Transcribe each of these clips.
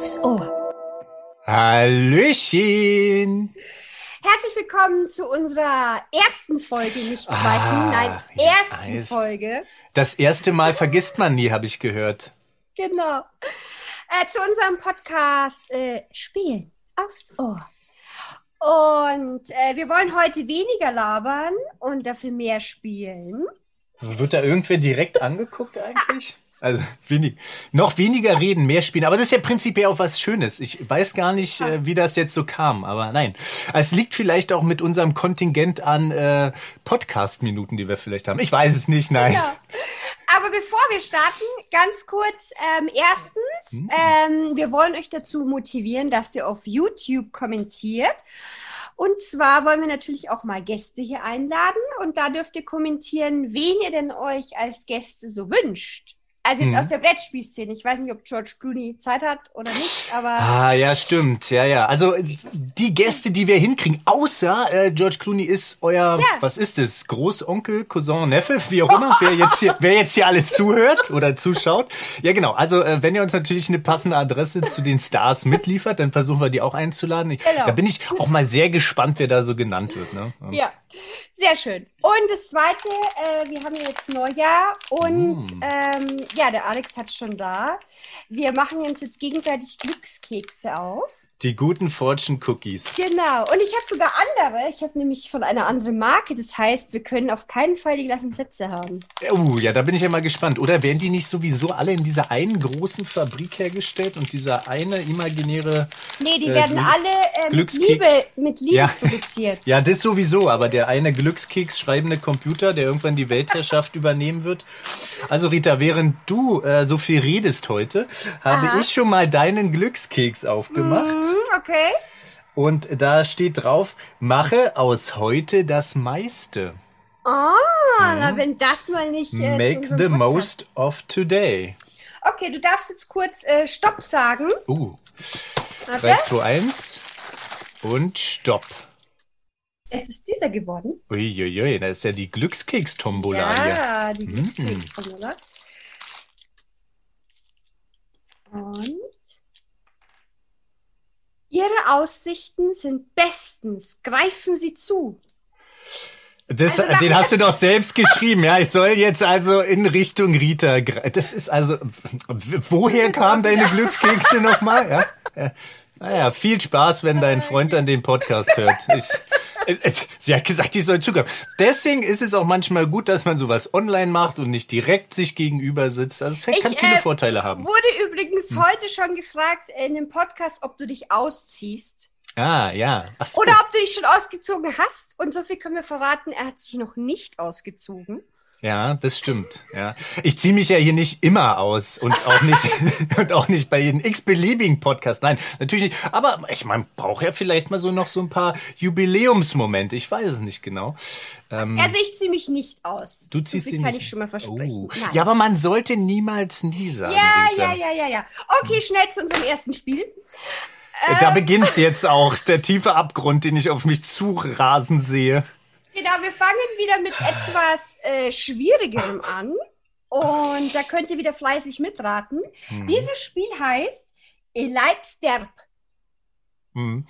aufs Ohr. Hallöchen! Herzlich willkommen zu unserer ersten Folge, nicht zweiten, Ah, nein, ja, ersten heißt. Folge. Das erste Mal vergisst man nie, habe ich gehört. Genau. Äh, zu unserem Podcast äh, Spielen aufs Ohr. Und äh, wir wollen heute weniger labern und dafür mehr spielen. Wird da irgendwer direkt angeguckt eigentlich? Also wenig, noch weniger reden, mehr spielen. Aber das ist ja prinzipiell auch was Schönes. Ich weiß gar nicht, äh, wie das jetzt so kam, aber nein. Es liegt vielleicht auch mit unserem Kontingent an äh, Podcast-Minuten, die wir vielleicht haben. Ich weiß es nicht, nein. Ja. Aber bevor wir starten, ganz kurz, ähm, erstens, Hm. ähm, wir wollen euch dazu motivieren, dass ihr auf YouTube kommentiert. Und zwar wollen wir natürlich auch mal Gäste hier einladen und da dürft ihr kommentieren, wen ihr denn euch als Gäste so wünscht. Also jetzt Mhm. aus der Brettspielszene. Ich weiß nicht, ob George Clooney Zeit hat oder nicht, aber Ah, ja, stimmt. Ja, ja. Also die Gäste, die wir hinkriegen, außer äh, George Clooney ist euer, Ja. was ist es? Großonkel, Cousin, Neffe, wie auch immer, wer jetzt hier, wer jetzt hier alles zuhört oder zuschaut. Ja, genau. Also äh, wenn ihr uns natürlich eine passende Adresse zu den Stars mitliefert, dann versuchen wir die auch einzuladen. Ich, Genau. Da bin ich auch mal sehr gespannt, wer da so genannt wird. Ne? Ja, sehr schön. Und das Zweite, äh, wir haben jetzt Neujahr und Mm. ähm, ja, der Alex hat schon da. Wir machen uns jetzt gegenseitig Glückskekse auf. Die guten Fortune Cookies. Genau. Und ich habe sogar andere. Ich habe nämlich von einer anderen Marke. Das heißt, wir können auf keinen Fall die gleichen Sätze haben. Oh, ja, da bin ich ja mal gespannt. Oder werden die nicht sowieso alle in dieser einen großen Fabrik hergestellt und dieser eine imaginäre Nee, die Äh, werden Glück- alle äh, mit Glückskeks. Liebe, mit Liebe Ja. produziert. Ja, das sowieso, aber der eine Glückskeks schreibende Computer, der irgendwann die Weltherrschaft übernehmen wird. Also Rita, während du äh, so viel redest heute, habe Aha. ich schon mal deinen Glückskeks aufgemacht. Hm, okay. Und da steht drauf, mache aus heute das meiste. Ah, na, wenn das mal nicht. Äh, Mhm. Make the Podcast- most of today. Okay, du darfst jetzt kurz äh, Stopp sagen. Uh, Warte. 3, 2, 1 und stopp. Es ist dieser geworden. Uiuiui, da ist ja die Glückskeks-Tombola hier. Ja, die Mm. Glückskeksformula. Und Ihre Aussichten sind bestens. Greifen Sie zu. Das, Also, den hast du doch selbst geschrieben, ja. Ich soll jetzt also in Richtung Rita. Das ist also, woher kamen deine Glückskekse nochmal? Ja? Ja. Naja, viel Spaß, wenn dein Freund dann den Podcast hört. Ich, es, es, sie hat gesagt, ich soll zukommen. Deswegen ist es auch manchmal gut, dass man sowas online macht und nicht direkt sich gegenüber sitzt. Also es kann Ich, viele äh, Vorteile haben. Wurde übrigens Hm. heute schon gefragt in dem Podcast, ob du dich ausziehst. Ah, ja. So. Oder ob du dich schon ausgezogen hast. Und so viel können wir verraten, er hat sich noch nicht ausgezogen. Ja, das stimmt. Ja, ich ziehe mich ja hier nicht immer aus und auch nicht und auch nicht bei jedem x-beliebigen Podcast. Nein, natürlich nicht. Aber ich meine, braucht ja vielleicht mal so noch so ein paar Jubiläumsmomente. Ich weiß es nicht genau. Ähm, Also ich ziehe mich nicht aus. du ziehst so viel ihn kann nicht. ich schon mal versprechen. Oh. Ja, aber man sollte niemals nie sagen. ja, Rita. ja, ja, ja, ja. Okay, schnell zu unserem ersten Spiel. Da beginnt's jetzt auch der tiefe Abgrund, den ich auf mich zurasen sehe. Genau, wir fangen wieder mit etwas äh, Schwierigerem an. Und da könnt ihr wieder fleißig mitraten. Mhm. Dieses Spiel heißt Eleibsterb. Mhm.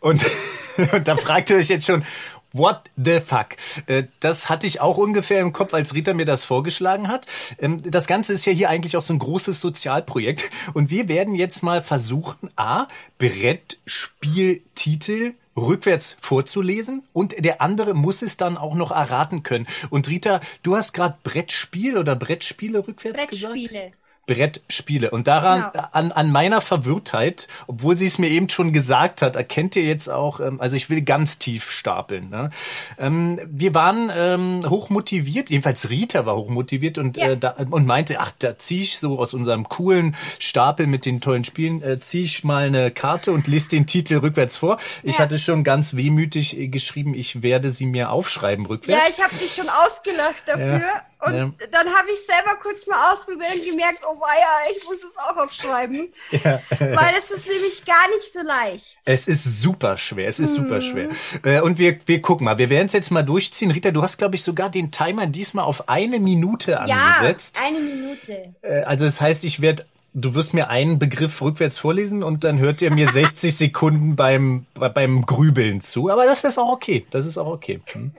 Und, und da fragt ihr euch jetzt schon, what the fuck? Äh, Das hatte ich auch ungefähr im Kopf, als Rita mir das vorgeschlagen hat. Ähm, Das Ganze ist ja hier eigentlich auch so ein großes Sozialprojekt. Und wir werden jetzt mal versuchen, A, Brettspieltitel rückwärts vorzulesen und der andere muss es dann auch noch erraten können. Und Rita, du hast gerade Brettspiel oder Brettspiele rückwärts gesagt? Brettspiele. Brettspiele. Und daran, Genau. an, an meiner Verwirrtheit, obwohl sie es mir eben schon gesagt hat, erkennt ihr jetzt auch, ähm, also ich will ganz tief stapeln. Ne? Ähm, wir waren ähm, hochmotiviert, jedenfalls Rita war hochmotiviert und, Ja. äh, da, und meinte, ach, da zieh ich so aus unserem coolen Stapel mit den tollen Spielen, äh, zieh ich mal eine Karte und lese den Titel rückwärts vor. Ich Ja. hatte schon ganz wehmütig äh, geschrieben, ich werde sie mir aufschreiben Ja, rückwärts. ich habe dich schon ausgelacht dafür. Ja, Und ja. dann habe ich selber kurz mal ausprobiert und gemerkt, oh weia, ich muss es auch aufschreiben. Weil es ist nämlich gar nicht so leicht. Es ist super schwer, es ist super Mhm. schwer. Äh, und wir, wir gucken mal, wir werden es jetzt mal durchziehen. Rita, du hast, glaube ich, sogar den Timer diesmal auf eine Minute Ja, angesetzt. eine Minute. Äh, also das heißt, ich werde du wirst mir einen Begriff rückwärts vorlesen und dann hört ihr mir 60 Sekunden beim, beim Grübeln zu. Aber das ist auch okay. Das ist auch okay. Hm.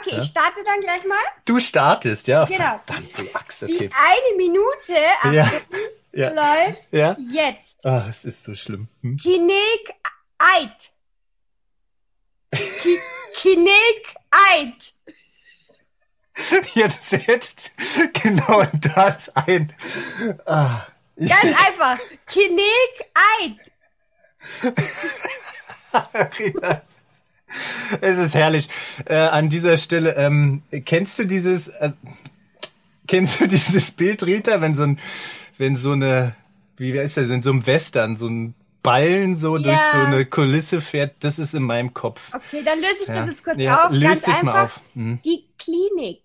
Okay, ja. ich starte dann gleich mal. Du startest, ja. Genau. Verdammt, du Axt, okay. Die eine Minute ja. ja. läuft ja. jetzt. Ach, es ist so schlimm. Hm? Kinek Eid. Ki Kinek Eid. Jetzt setzt genau das ein. Ah. Ganz einfach. Kinek Eid. es ist herrlich. Äh, an dieser Stelle, ähm, kennst du dieses, äh, kennst du dieses Bild, Rita, wenn so ein, wenn so eine, wie heißt das, in so einem Western, so ein Ballen so ja. durch so eine Kulisse fährt, das ist in meinem Kopf. Okay, dann löse ich das ja. jetzt kurz ja, auf. Löst Ganz es einfach. mal auf. Mhm. Die Klinik.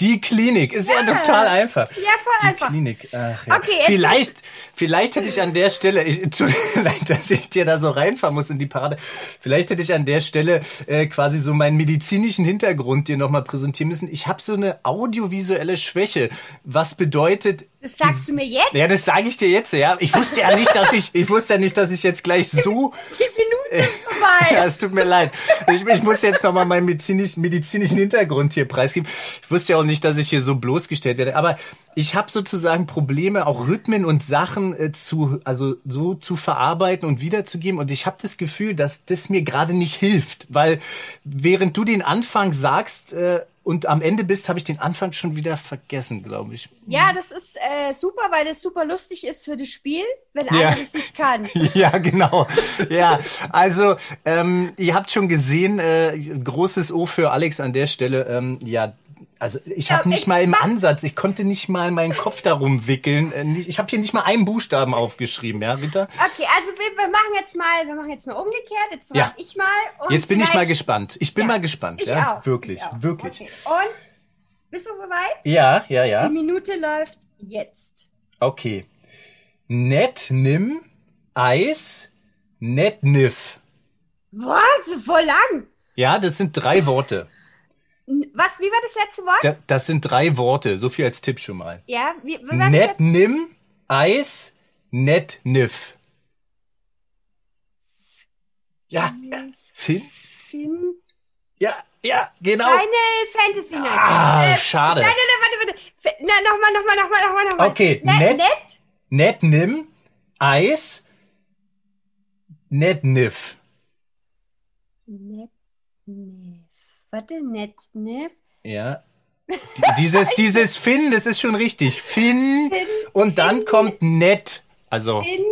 Die Klinik ist ja, ja total einfach. Ja, voll die einfach. Klinik. Ach, ja. Okay, vielleicht, vielleicht hätte ich an der Stelle, ich, Entschuldigung, dass ich dir da so reinfahren muss in die Parade. Vielleicht hätte ich an der Stelle äh, quasi so meinen medizinischen Hintergrund dir nochmal präsentieren müssen. Ich habe so eine audiovisuelle Schwäche, was bedeutet. Das sagst du mir jetzt? Ja, das sage ich dir jetzt. Ja, ich wusste ja nicht, dass ich, ich wusste ja nicht, dass ich jetzt gleich so. Die Minute ist vorbei. Ja, es tut mir leid. Ich, ich muss jetzt nochmal meinen medizinisch, medizinischen Hintergrund hier preisgeben. Ich wusste ja auch nicht, dass ich hier so bloßgestellt werde. Aber ich habe sozusagen Probleme, auch Rhythmen und Sachen äh, zu, also so zu verarbeiten und wiederzugeben. Und ich habe das Gefühl, dass das mir gerade nicht hilft, weil während du den Anfang sagst äh, und am Ende bist, habe ich den Anfang schon wieder vergessen, glaube ich. Ja, das ist äh, super, weil das super lustig ist für das Spiel, wenn einer das nicht kann. ja, genau. Ja, also ähm, ihr habt schon gesehen, äh, großes O für Alex an der Stelle. Ähm, ja, also ich Ja, habe nicht ich mal im Ansatz, ich konnte nicht mal meinen Kopf darum wickeln. Äh, nicht- Ich habe hier nicht mal einen Buchstaben aufgeschrieben, ja, Rita? Okay, also wir, wir machen jetzt mal, wir machen jetzt mal umgekehrt. Jetzt Ja. ich mal. Und Jetzt bin ich mal gespannt. Ich bin Ja, mal gespannt, ja. auch. Wirklich, wirklich. Okay. Und bist du soweit? Ja, ja, ja. Die Minute läuft jetzt. Okay. Nett nimm Eis, nett niff. Was? Voll lang. Ja, das sind drei Worte. Was? Wie war das letzte Wort? Da- Das sind drei Worte. So viel als Tipp schon mal. Ja, wie, wie war das Nett letzte? nimm Eis, nett niff. Ja, ja. Finn? Fin Ja, ja, genau. Keine Fantasy Night. Ah, schade. Nein, nein, nein, warte, warte. Na, nochmal, nochmal, nochmal, nochmal, nochmal. Okay, Ne- nett. nett. Nett nimm Eis, nett niff. Nett, niff. Warte, nett, niff. Ja. Dieses, dieses Finn, das ist schon richtig. Finn. Fin, Und dann kommt nett. Also, fin.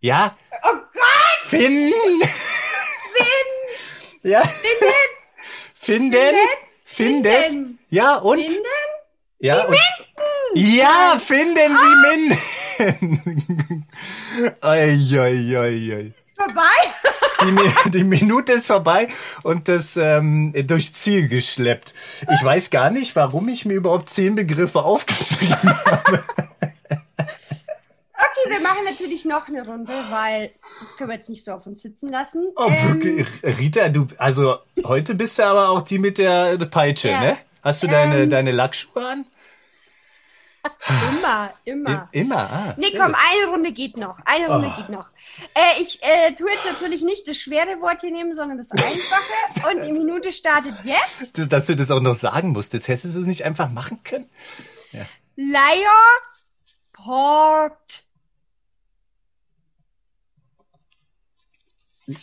ja. Oh Gott, Finn. Ja. Finden. Finden. Finden. Ja, und? finden. Ja, und, ja, finden Sie Minden. ei, ei, ei, ei. Vorbei. Die, die Minute ist vorbei und das ähm, durchs Ziel geschleppt. Ich weiß gar nicht, warum ich mir überhaupt zehn Begriffe aufgeschrieben habe. Okay, wir machen natürlich noch eine Runde, weil das können wir jetzt nicht so auf uns sitzen lassen. Oh, Ähm, wirklich. Rita, du, also heute bist du aber auch die mit der Peitsche, Ja. ne? Hast du deine, Ähm. deine Lackschuhe an? Immer, immer. I- Immer, ah. Nee, komm, eine Runde geht noch. Eine Runde Oh. geht noch. Äh, ich äh, tue jetzt natürlich nicht das schwere Wort hier nehmen, sondern das einfache. Und die Minute startet jetzt. Dass, dass du das auch noch sagen musstest. Hättest du es nicht einfach machen können? Liar Port.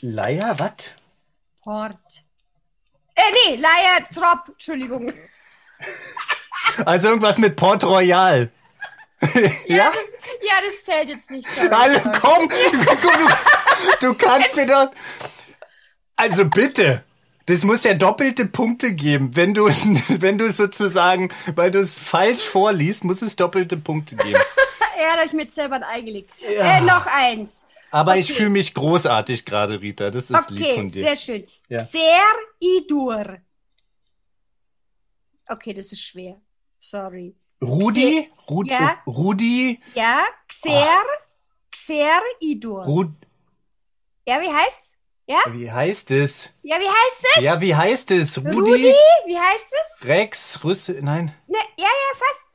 Leier, was? Port. Äh, nee, Liar Trop. Entschuldigung. Also irgendwas mit Port Royal. ja? Das, ja, das zählt jetzt nicht so. Also komm, du, du kannst mir doch. Also bitte. Das muss ja doppelte Punkte geben. Wenn du es, wenn du sozusagen, weil du es falsch vorliest, muss es doppelte Punkte geben. Ja, da hab ich mir selber ein Ei gelegt. Ja. Äh, noch eins. Aber ich Okay. fühle mich großartig gerade, Rita. Das ist lieb Okay, von dir. sehr schön. Ja. Xer Idur. Okay, das ist schwer. Sorry. Rudi? Rudi? Ja. Rudi? Ja, Xer, Xer Idur. Rud, Ja, wie heißt? Ja? wie heißt es? Ja, wie heißt es? Ja, wie heißt es? Rudi? Rudi? Wie heißt es? Rex? Rüsse? Nein. Ne, ja, ja, fast.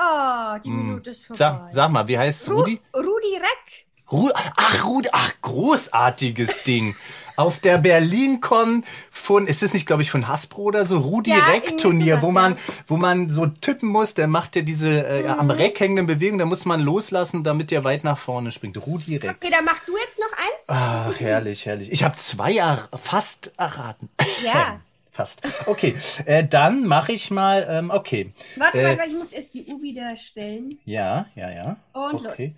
Oh, die Hm. Minute ist vorbei. Sag, sag mal, wie heißt Ru Rudi? Rudi Reck. Ru ach, Rudi, ach, großartiges Ding. Auf der BerlinCon von, ist das nicht, glaube ich, von Hasbro oder so, Rudi Ja, Reck Turnier, sowas, wo man, ja. wo man so tippen muss, der macht ja diese äh, Mhm. am Reck hängenden Bewegungen, da muss man loslassen, damit der weit nach vorne springt. Rudi Reck. Okay, dann mach du jetzt noch eins. Ach, herrlich, herrlich. Ich habe zwei er fast erraten. Ja. Fast. Okay, äh, dann mache ich mal, ähm, okay. Warte, Äh, warte, ich muss erst die U wieder stellen. Ja, ja, ja. Und okay.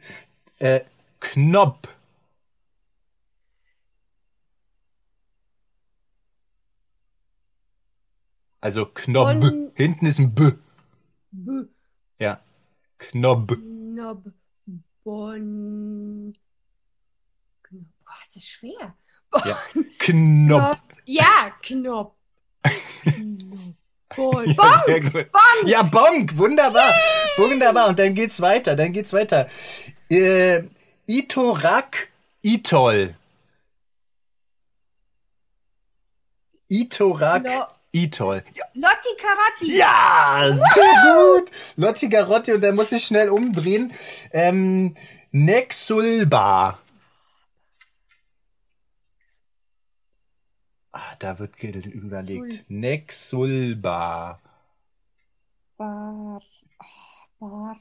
Äh, Knopp. Also Knob. Und- Hinten ist ein B. B. Ja. Knob. Knob. Bon. Knob. Oh, das ist schwer. Ja. Knob. Ja, Knob. Knob. Bon. Ja, Bon. sehr gut. Ja, Bonk. Wunderbar. Wunderbar. Und dann geht's weiter. Dann geht's weiter. Äh, Itorak. Itol. Itorak. No. Itol. Ja, Lotti Karotti. Ja, sehr gut. Lotti Garotti und da muss ich schnell umdrehen. Ähm, Nexulba. Ah, da wird überlegt. Sul- Nexulba. Bar. Oh, Bar.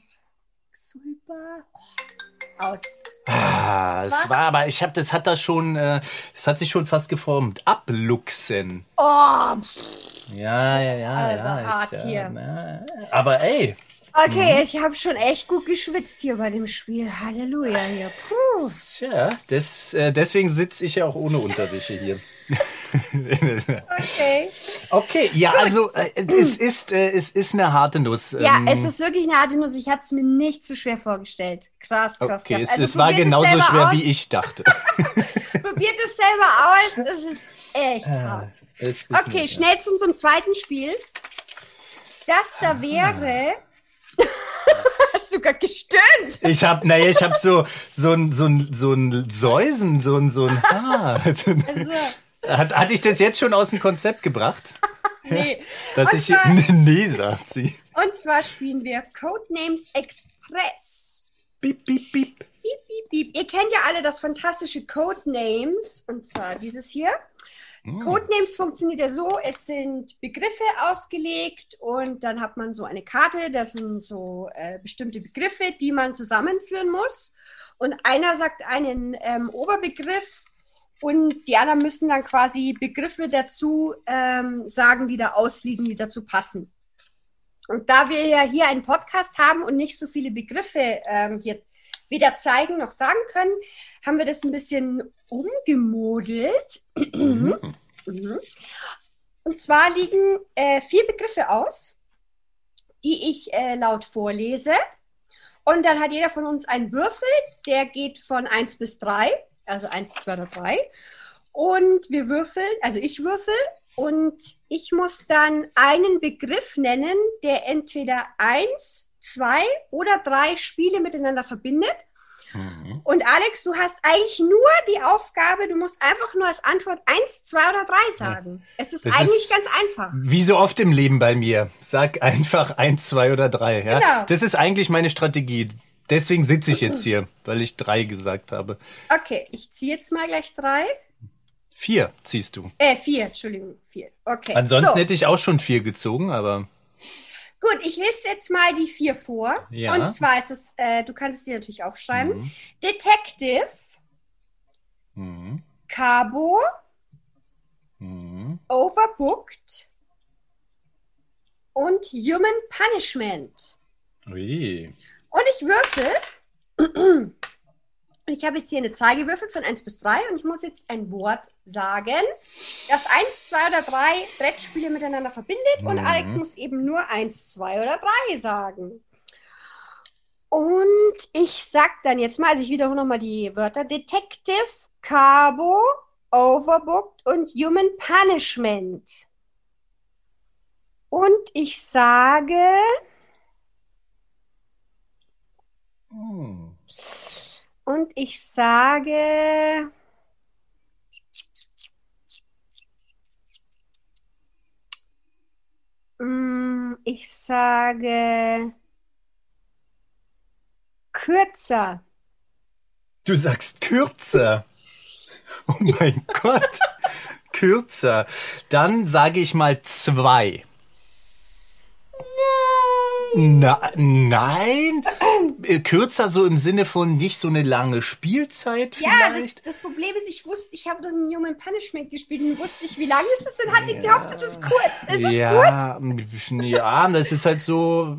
Sulba. Oh. Aus. Ah, es war aber, ich habe, das hat da schon, äh, es hat sich schon fast geformt. Abluchsen. Oh. Ja, ja, ja, Also ja. hart ist hier. ja aber ey, Okay, ich habe schon echt gut geschwitzt hier bei dem Spiel. Halleluja hier. Puh. tja, das, äh, deswegen sitze ich ja auch ohne Unterwäsche hier. Okay. Okay, ja, also äh, es ist äh, es ist eine harte Nuss. Ja, Ähm, es ist wirklich eine harte Nuss. Ich hatte es mir nicht so schwer vorgestellt. Krass, krass, okay, krass. es, Also es war genauso selber schwer aus. wie ich dachte. Probiert es selber aus. Es ist echt hart. Es ist Okay, nicht- schnell zu unserem zweiten Spiel. Das da wäre. Hast du gerade gestöhnt? Ich habe, naja, ich habe so so ein so ein so ein Säusen, so ein so ein Haar. Also, Hat, hatte ich das jetzt schon aus dem Konzept gebracht, nee. dass Und ich zwar- nee sagt sie. Und zwar spielen wir Codenames Express. Piep piep piep. Piep, piep, piep. Ihr kennt ja alle das fantastische Codenames. Und zwar dieses hier. Hm. Codenames funktioniert ja so, es sind Begriffe ausgelegt und dann hat man so eine Karte, das sind so äh, bestimmte Begriffe, die man zusammenführen muss. Und einer sagt einen ähm, Oberbegriff und die anderen müssen dann quasi Begriffe dazu ähm, sagen, die da ausliegen, die dazu passen. Und da wir ja hier einen Podcast haben und nicht so viele Begriffe ähm, hier weder zeigen noch sagen können, haben wir das ein bisschen umgemodelt. Mhm. Und zwar liegen äh, vier Begriffe aus, die ich äh, laut vorlese. Und dann hat jeder von uns einen Würfel, der geht von 1 bis 3, also 1, 2 oder 3. Und wir würfeln, also ich würfel, und ich muss dann einen Begriff nennen, der entweder 1, 2 oder 3 Spiele miteinander verbindet. Mhm. Und Alex, du hast eigentlich nur die Aufgabe, du musst einfach nur als Antwort 1, 2 oder 3 sagen. Es ist Das eigentlich ist- ganz einfach. Wie so oft im Leben bei mir. Sag einfach eins, zwei oder drei. Ja? Genau. Das ist eigentlich meine Strategie. Deswegen sitze ich jetzt hier, weil ich drei gesagt habe. Okay, ich ziehe jetzt mal gleich 3. Vier ziehst du. Äh, 4, Entschuldigung, 4. Okay. Ansonsten so. hätte ich auch schon vier gezogen, aber Gut, ich lese jetzt mal die 4 vor. Ja. Und zwar ist es, äh, du kannst es dir natürlich aufschreiben. Mhm. Detective, Mhm. Cabo, Mhm. Overbooked und Human Punishment. Ui. Und ich würfel. Und ich habe jetzt hier eine Zahl gewürfelt von 1 bis 3 und ich muss jetzt ein Wort sagen, das 1, 2 oder 3 Brettspiele miteinander verbindet und Mhm. Alex muss eben nur 1, 2 oder 3 sagen. Und ich sag dann jetzt mal, also ich wiederhole nochmal die Wörter: Detective, Cabo, Overbooked und Human Punishment. Und ich sage. Mhm. Und ich sage. Mm, Ich sage. kürzer. Du sagst kürzer. Oh mein Gott. Kürzer. Dann sage ich mal zwei. Na, nein? Äh, Kürzer so im Sinne von nicht so eine lange Spielzeit vielleicht? Ja, das, das Problem ist, ich wusste, ich habe doch ein Human Punishment gespielt und wusste nicht, wie lang ist es und hatte gehofft, es ist kurz. Ist es ja, kurz? Ja, das ist halt so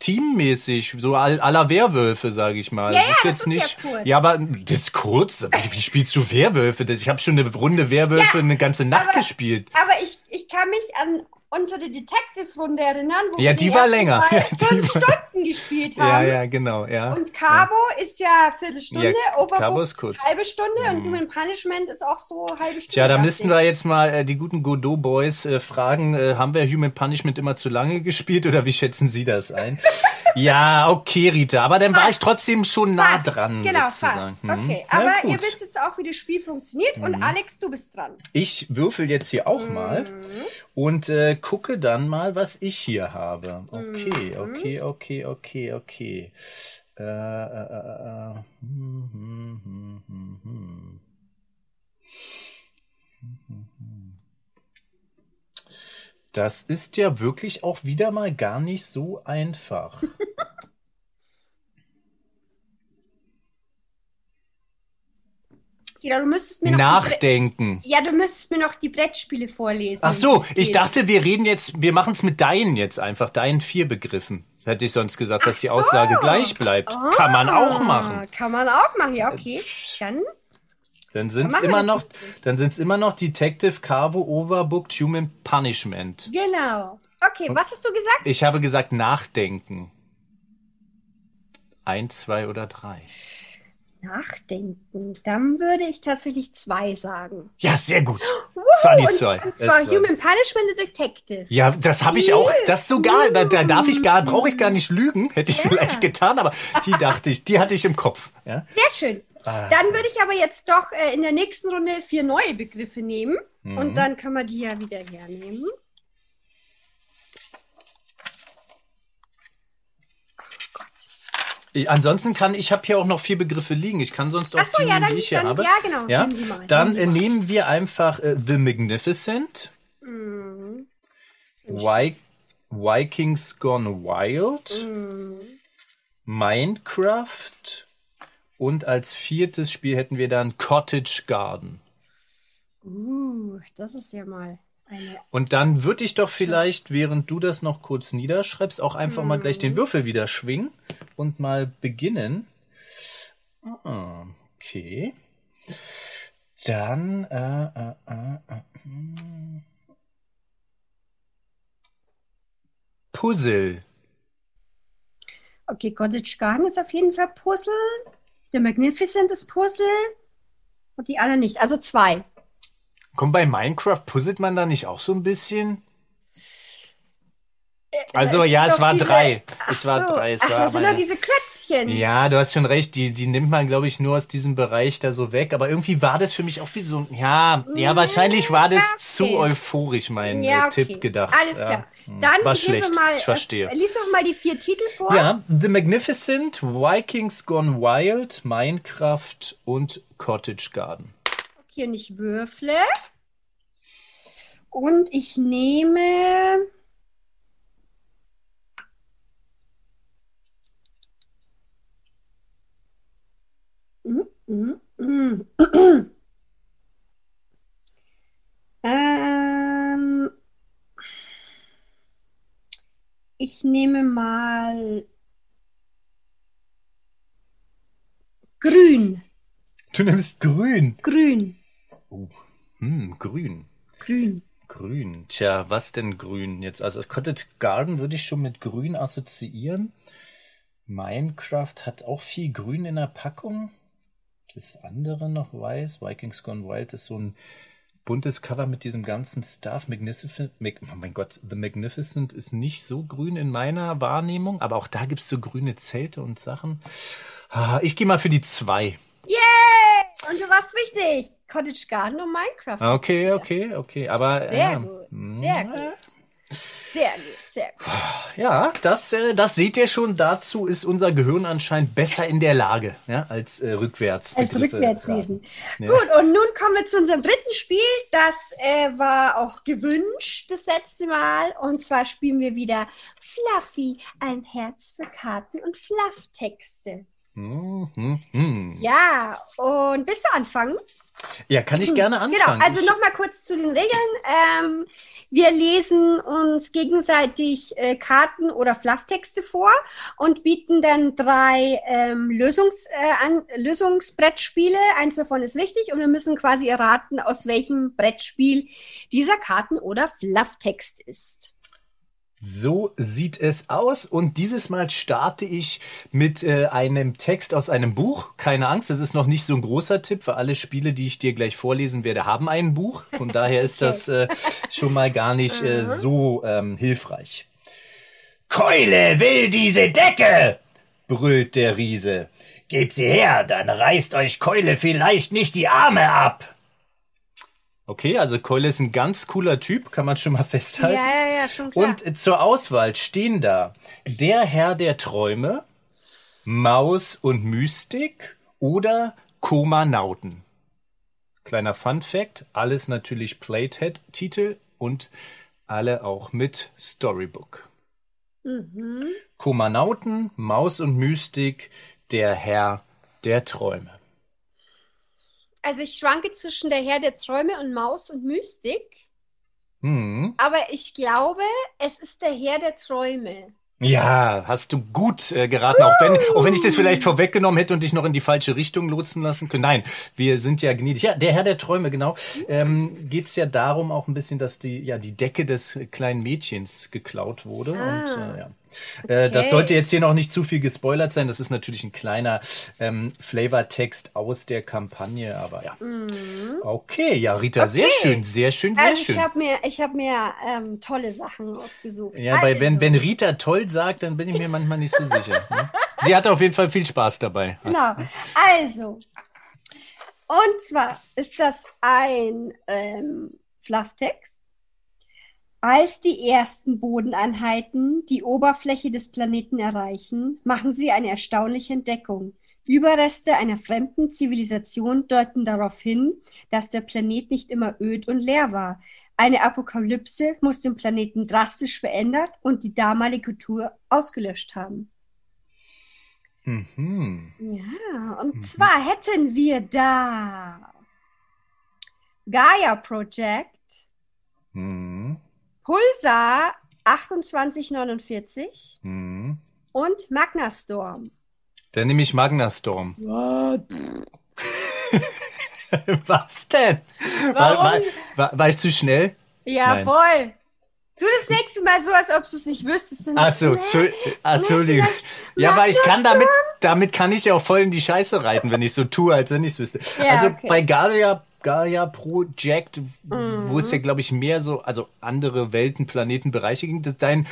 teammäßig, so all, aller Werwölfe, sage ich mal. Ja, das ist ja, jetzt das ist nicht. ja kurz. Ja, aber das ist kurz. Wie, wie spielst du Werwölfe? Ich habe schon eine Runde Werwölfe Ja, eine ganze Nacht aber- gespielt. Aber ich, ich kann mich an unsere Detective-Runde erinnern, wo Ja, wir die war ersten länger. Ja, die fünf war- Stunden gespielt Ja, haben. ja, genau, ja. Und Cabo ist ja Viertelstunde, Ja, Cabo ist kurz. Mhm. halbe Stunde und Human Punishment ist auch so halbe Stunde. Tja, da müssten wir jetzt mal äh, die guten Godot Boys äh, fragen, äh, haben wir Human Punishment immer zu lange gespielt oder wie schätzen Sie das ein? ja, okay, Rita, aber dann war ich trotzdem schon nah Fast, dran Genau, sozusagen. fast. Mhm. Okay, aber. Mhm. ihr wisst jetzt auch, wie das Spiel funktioniert und Alex, du bist dran. Ich würfel jetzt hier auch mal und äh, gucke dann mal, was ich hier habe. Okay, okay, okay, okay, okay. Äh, äh, äh, äh. Hm, hm, hm, hm, hm. Das ist ja wirklich auch wieder mal gar nicht so einfach. Ja, du müsstest mir noch Nachdenken. ja, du müsstest mir noch die Brettspiele vorlesen. Ach so, ich dachte, wir reden jetzt, wir machen es mit deinen jetzt einfach, deinen vier Begriffen. Hätte ich sonst gesagt, dass Ach die so. Aussage gleich bleibt. Kann man auch Ah, machen. Kann man auch machen, ja, okay. Dann Dann sind's machen wir immer noch, dann sind's immer noch Detective Carvo Overbooked Human Punishment. genau. Okay, was hast du gesagt? Ich habe gesagt nachdenken. Eins, zwei oder drei. Nachdenken. Dann würde ich tatsächlich zwei sagen. Ja, sehr gut. Das war die und, zwei. Und Das zwar war- Human Punishment und Detective. Ja, das habe ich auch. Das sogar, da, da darf ich gar, brauche ich gar nicht lügen. Hätte ich vielleicht getan, aber die dachte ich, die hatte ich im Kopf. Ja. Sehr schön. Ah. Dann würde ich aber jetzt doch äh, in der nächsten Runde vier neue Begriffe nehmen. Mhm. Und dann kann man die ja wieder hernehmen. Ich, ansonsten kann ich habe hier auch noch vier Begriffe liegen. Ich kann sonst auch so, die, ja, nehmen, dann- die ich hier dann- habe. ja, genau. Ja? Mal, Dann die äh, nehmen wir einfach äh, The Magnificent, Mhm. Vi Vikings Gone Wild, Mhm. Minecraft und als viertes Spiel hätten wir dann Cottage Garden. Uh, das ist ja mal eine. Und dann würde ich doch vielleicht, während du das noch kurz niederschreibst, auch einfach mal gleich Mhm. den Würfel wieder schwingen und mal beginnen. Ah, okay. Dann äh, äh, äh, äh. Puzzle. Okay, Cottage Garden ist auf jeden Fall Puzzle. The Magnificent ist Puzzle. Und die anderen nicht. Also zwei. Komm, bei Minecraft puzzelt man da nicht auch so ein bisschen? Also ja, es doch war diese- drei. Es war drei. Es Ach, war das sind doch diese Klötzchen. Ja, du hast schon recht, die, die nimmt man, glaube ich, nur aus diesem Bereich da so weg. Aber irgendwie war das für mich auch wie so ein, ja, ja, wahrscheinlich war das Ja, okay. zu euphorisch, mein Ja, äh, okay. Tipp gedacht. Alles Ja. klar. Hm. Dann war schlecht, mal, ich verstehe. Äh, lies doch mal die vier Titel vor. Ja, The Magnificent, Vikings Gone Wild, Minecraft und Cottage Garden. Okay, und ich würfle. Und ich nehme. Mm, mm, mm. Ähm, ich nehme mal grün. Du nimmst grün. Grün. Hm, grün. Grün. Grün. Tja, was denn grün jetzt? Also Cottage Garden würde ich schon mit grün assoziieren. Minecraft hat auch viel Grün in der Packung. Das andere noch weiß. Vikings Gone Wild ist so ein buntes Cover mit diesem ganzen Stuff. Magnificent, Mag, oh mein Gott, The Magnificent ist nicht so grün in meiner Wahrnehmung, aber auch da gibt es so grüne Zelte und Sachen. Ah, Ich gehe mal für die zwei. Yay! Und du warst richtig. Cottage Garden und Minecraft. Okay, okay, okay. Aber Sehr ja, gut, sehr gut. Sehr gut, sehr gut. Ja, das, äh, das seht ihr schon. Dazu ist unser Gehirn anscheinend besser in der Lage, ja, als äh, rückwärts. Als rückwärts lesen. Ja. Gut, und nun kommen wir zu unserem dritten Spiel. Das äh, war auch gewünscht das letzte Mal. Und zwar spielen wir wieder Fluffy, ein Herz für Karten und Flufftexte. Mm. Ja, und willst du anfangen? Ja, kann ich gerne genau, anfangen. Genau, also nochmal kurz zu den Regeln. Ähm, wir lesen uns gegenseitig äh, Karten oder Flufftexte vor und bieten dann drei ähm, Lösungs, äh, an, Lösungsbrettspiele. Eins davon ist richtig und wir müssen quasi erraten, aus welchem Brettspiel dieser Karten- oder Flufftext ist. So sieht es aus und dieses Mal starte ich mit äh, einem Text aus einem Buch. Keine Angst, das ist noch nicht so ein großer Tipp, weil alle Spiele, die ich dir gleich vorlesen werde, haben ein Buch. Von daher ist das äh, schon mal gar nicht äh, mhm. so ähm, hilfreich. Keule will diese Decke, brüllt der Riese. Gebt sie her, dann reißt euch Keule vielleicht nicht die Arme ab. Okay, also Keule ist ein ganz cooler Typ, kann man schon mal festhalten. Ja, ja, ja, schon klar. Und zur Auswahl stehen da der Herr der Träume, Maus und Mystik oder Komanauten. Kleiner Fun Fact, alles natürlich Playhead-Titel und alle auch mit Storybook. Mhm. Komanauten, Maus und Mystik, der Herr der Träume. Also ich schwanke zwischen der Herr der Träume und Maus und Mystik. Mhm. Aber ich glaube, es ist der Herr der Träume. Ja, hast du gut äh, geraten, auch wenn, auch wenn ich das vielleicht vorweggenommen hätte und dich noch in die falsche Richtung lotsen lassen können. Nein, wir sind ja gnädig. Ja, der Herr der Träume, genau. Ähm, Geht ja darum auch ein bisschen, dass die, ja, die Decke des kleinen Mädchens geklaut wurde. Ah. Und äh, ja. Okay. Äh, das sollte jetzt hier noch nicht zu viel gespoilert sein. Das ist natürlich ein kleiner ähm, Flavortext aus der Kampagne, aber ja. Mhm. Okay, ja, Rita, okay. sehr schön, sehr schön, sehr also schön. Ich habe mir, ich hab mir ähm, tolle Sachen ausgesucht. Ja, weil wenn, wenn Rita toll sagt, dann bin ich mir manchmal nicht so sicher. Ne? Sie hatte auf jeden Fall viel Spaß dabei. Genau. Also, und zwar ist das ein ähm, Flufftext als die ersten Bodeneinheiten die Oberfläche des Planeten erreichen, machen sie eine erstaunliche Entdeckung. Überreste einer fremden Zivilisation deuten darauf hin, dass der Planet nicht immer öd und leer war. Eine Apokalypse muss den Planeten drastisch verändert und die damalige Kultur ausgelöscht haben. Mhm. Ja, und mhm. zwar hätten wir da Gaia Project. Mhm. Pulsar 2849 mhm. und Magnastorm. Dann nehme ich Magnastorm. What? Was denn? War, war, war, war, ich zu schnell? Ja, Nein. voll. Du das nächste Mal so, als ob du es nicht wüsstest. Ach so, Entschuldigung. Ja, aber ich kann damit, damit kann ich ja auch voll in die Scheiße reiten, wenn ich so tue, als wenn ich es wüsste. Ja, also okay. bei Gaia Gaia Project, mhm. wo es ja, glaube ich, mehr so, also andere Welten, Planeten, Bereiche ging. Das, dein,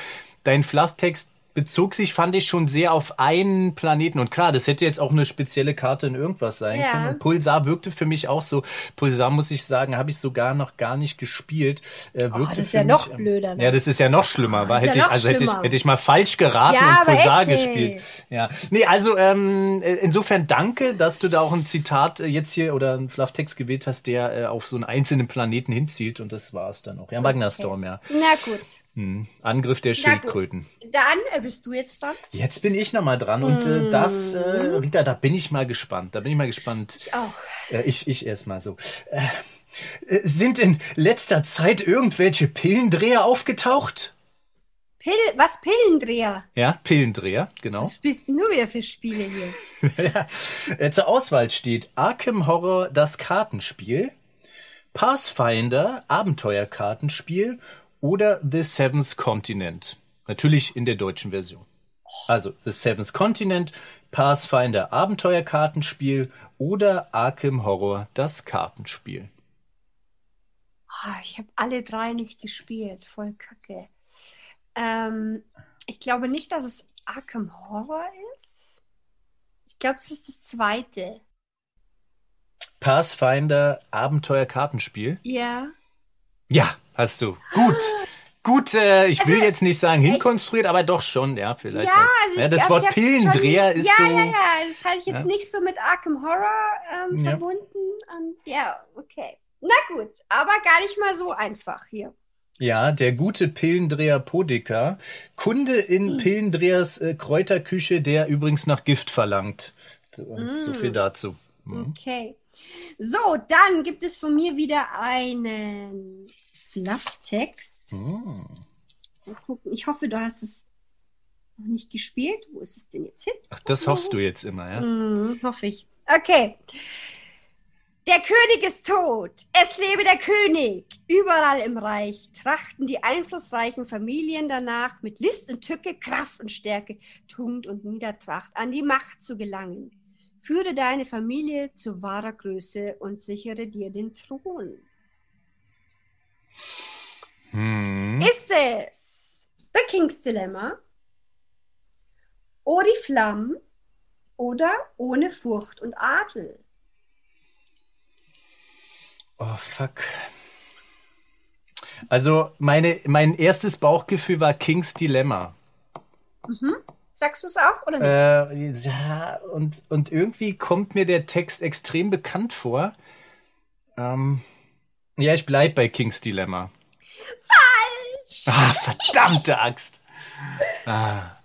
dein Flufftext bezog sich, fand ich schon sehr auf einen Planeten. Und klar, das hätte jetzt auch eine spezielle Karte in irgendwas sein ja. können. Und Pulsar wirkte für mich auch so. Pulsar, muss ich sagen, habe ich sogar noch gar nicht gespielt. Äh, wirkte oh, das ist ja mich, noch blöder. Ne? Ja, das ist ja noch schlimmer. War, hätte ja ich, also hätte ich, hätte ich mal falsch geraten ja, und Pulsar echt, gespielt. Ja. Nee, also ähm, insofern danke, dass du da auch ein Zitat äh, jetzt hier oder einen Flufftext gewählt hast, der äh, auf so einen einzelnen Planeten hinzielt. Und das war es dann auch. Ja, Magnastorm, okay. ja. Na gut. Hm. Angriff der Schildkröten. Dann äh, bist du jetzt dran. Jetzt bin ich nochmal dran und äh, das, äh, Rita, da bin ich mal gespannt. Da bin ich mal gespannt. Ich auch. Äh, ich, ich erstmal so. Äh, äh, sind in letzter Zeit irgendwelche Pillendreher aufgetaucht? Pill, was Pillendreher? Ja, Pillendreher, genau. Was bist du nur wieder für Spiele hier? ja. Äh, zur Auswahl steht Arkham Horror, das Kartenspiel, Pathfinder, Abenteuerkartenspiel oder The Seventh Continent. Natürlich in der deutschen Version. Also The Seventh Continent, Pathfinder Abenteuerkartenspiel oder Arkham Horror das Kartenspiel. Oh, ich habe alle drei nicht gespielt, voll kacke. Ähm, ich glaube nicht, dass es Arkham Horror ist. Ich glaube, es ist das zweite. Pathfinder Abenteuerkartenspiel? Ja. Ja, hast du. Gut. gut, äh, ich will jetzt nicht sagen hinkonstruiert, aber doch schon, ja, vielleicht. Ja, also ja, das Wort ich Pillendreher schon, ist ja, so. Ja, ja, das halte ich jetzt Ja. nicht so mit Arkham Horror ähm, Ja. verbunden. Und, ja, okay. Na gut, aber gar nicht mal so einfach hier. Ja, der gute Pillendreher Podeka. Kunde in Hm. Pillendrehers äh, Kräuterküche, der übrigens nach Gift verlangt. So, Hm. so viel dazu. Mhm. Okay. So, dann gibt es von mir wieder einen Flufftext. Gucken. Ich hoffe, du hast es noch nicht gespielt. Wo ist es denn jetzt hin? Ach, das hoffst du jetzt immer, ja? Hm, hoffe ich. Okay. Der König ist tot. Es lebe der König. Überall im Reich trachten die einflussreichen Familien danach, mit List und Tücke, Kraft und Stärke, Tugend und Niedertracht an die Macht zu gelangen. Führe deine Familie zu wahrer Größe und sichere dir den Thron. Hm. Ist es The King's Dilemma, Oriflamme oder Ohne Furcht und Adel? Oh, fuck. Also, meine, mein erstes Bauchgefühl war King's Dilemma. Sagst du es auch oder nicht? Äh, ja, und, und irgendwie kommt mir der Text extrem bekannt vor. Ähm, ja, ich bleib bei King's Dilemma. Falsch! Ah, verdammte Axt. Ah,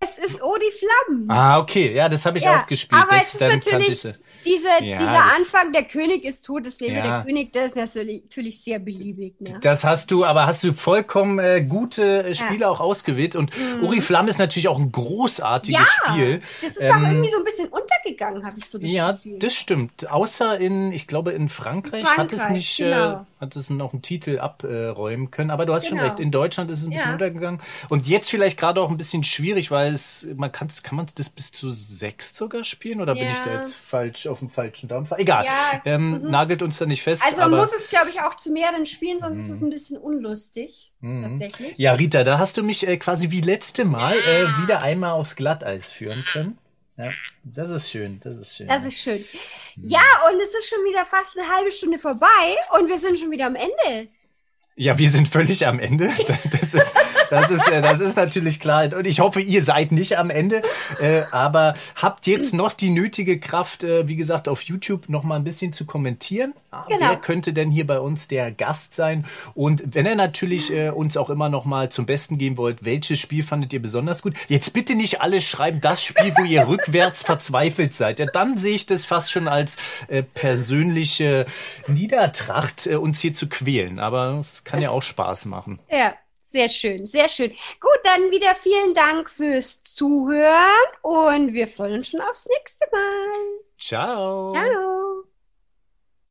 Es ist Oriflamme. ah okay, ja, das habe ich auch gespielt. aber das, es ist natürlich. Diese, Ja, dieser Anfang, der König ist tot, das Leben Ja. der König, das ist natürlich, sehr beliebig. Ne? Das hast du, aber hast du vollkommen äh, gute äh, Spiele auch ausgewählt. Und Uri Flamm ist natürlich auch ein großartiges Mhm. ja, Spiel. das ist Ähm, auch irgendwie so ein bisschen untergegangen, habe ich so das Ja, Gefühl. das stimmt. Außer in, ich glaube, in Frankreich, hat es Frankreich, nicht, äh, genau. Hat es noch einen Titel abräumen können. Aber du hast schon Genau. recht. In Deutschland ist es ein bisschen Ja. untergegangen. Und jetzt vielleicht gerade auch ein bisschen schwierig, weil es, man kann, kann man das bis zu sechs sogar spielen? Oder bin Ja. ich da jetzt falsch auf dem falschen Dampfer? Egal. Ja, Ähm, Nagelt uns da nicht fest. also man Mhm. muss es, glaube ich, auch zu mehreren spielen, sonst ist es ein bisschen unlustig. Tatsächlich. ja, Rita, da hast du mich äh, quasi wie letzte Mal äh, wieder einmal aufs Glatteis führen können. Ja, das ist schön, das ist schön. Das ist schön. Ja, und es ist schon wieder fast eine halbe Stunde vorbei und wir sind schon wieder am Ende. Ja, wir sind völlig am Ende. Das ist, das ist, äh, das ist natürlich klar. Und ich hoffe, ihr seid nicht am Ende. Äh, aber habt jetzt noch die nötige Kraft, äh, wie gesagt, auf YouTube noch mal ein bisschen zu kommentieren. Ah, Genau. Wer könnte denn hier bei uns der Gast sein? Und wenn ihr natürlich äh, uns auch immer noch mal zum Besten geben wollt, welches Spiel fandet ihr besonders gut? Jetzt bitte nicht alle schreiben, das Spiel, wo ihr rückwärts verzweifelt seid. Ja, dann sehe ich das fast schon als äh, persönliche Niedertracht, äh, uns hier zu quälen. Aber es kann ja auch Spaß machen. Ja, sehr schön, sehr schön. Gut, dann wieder vielen Dank fürs Zuhören und wir freuen uns schon aufs nächste Mal. Ciao. Ciao.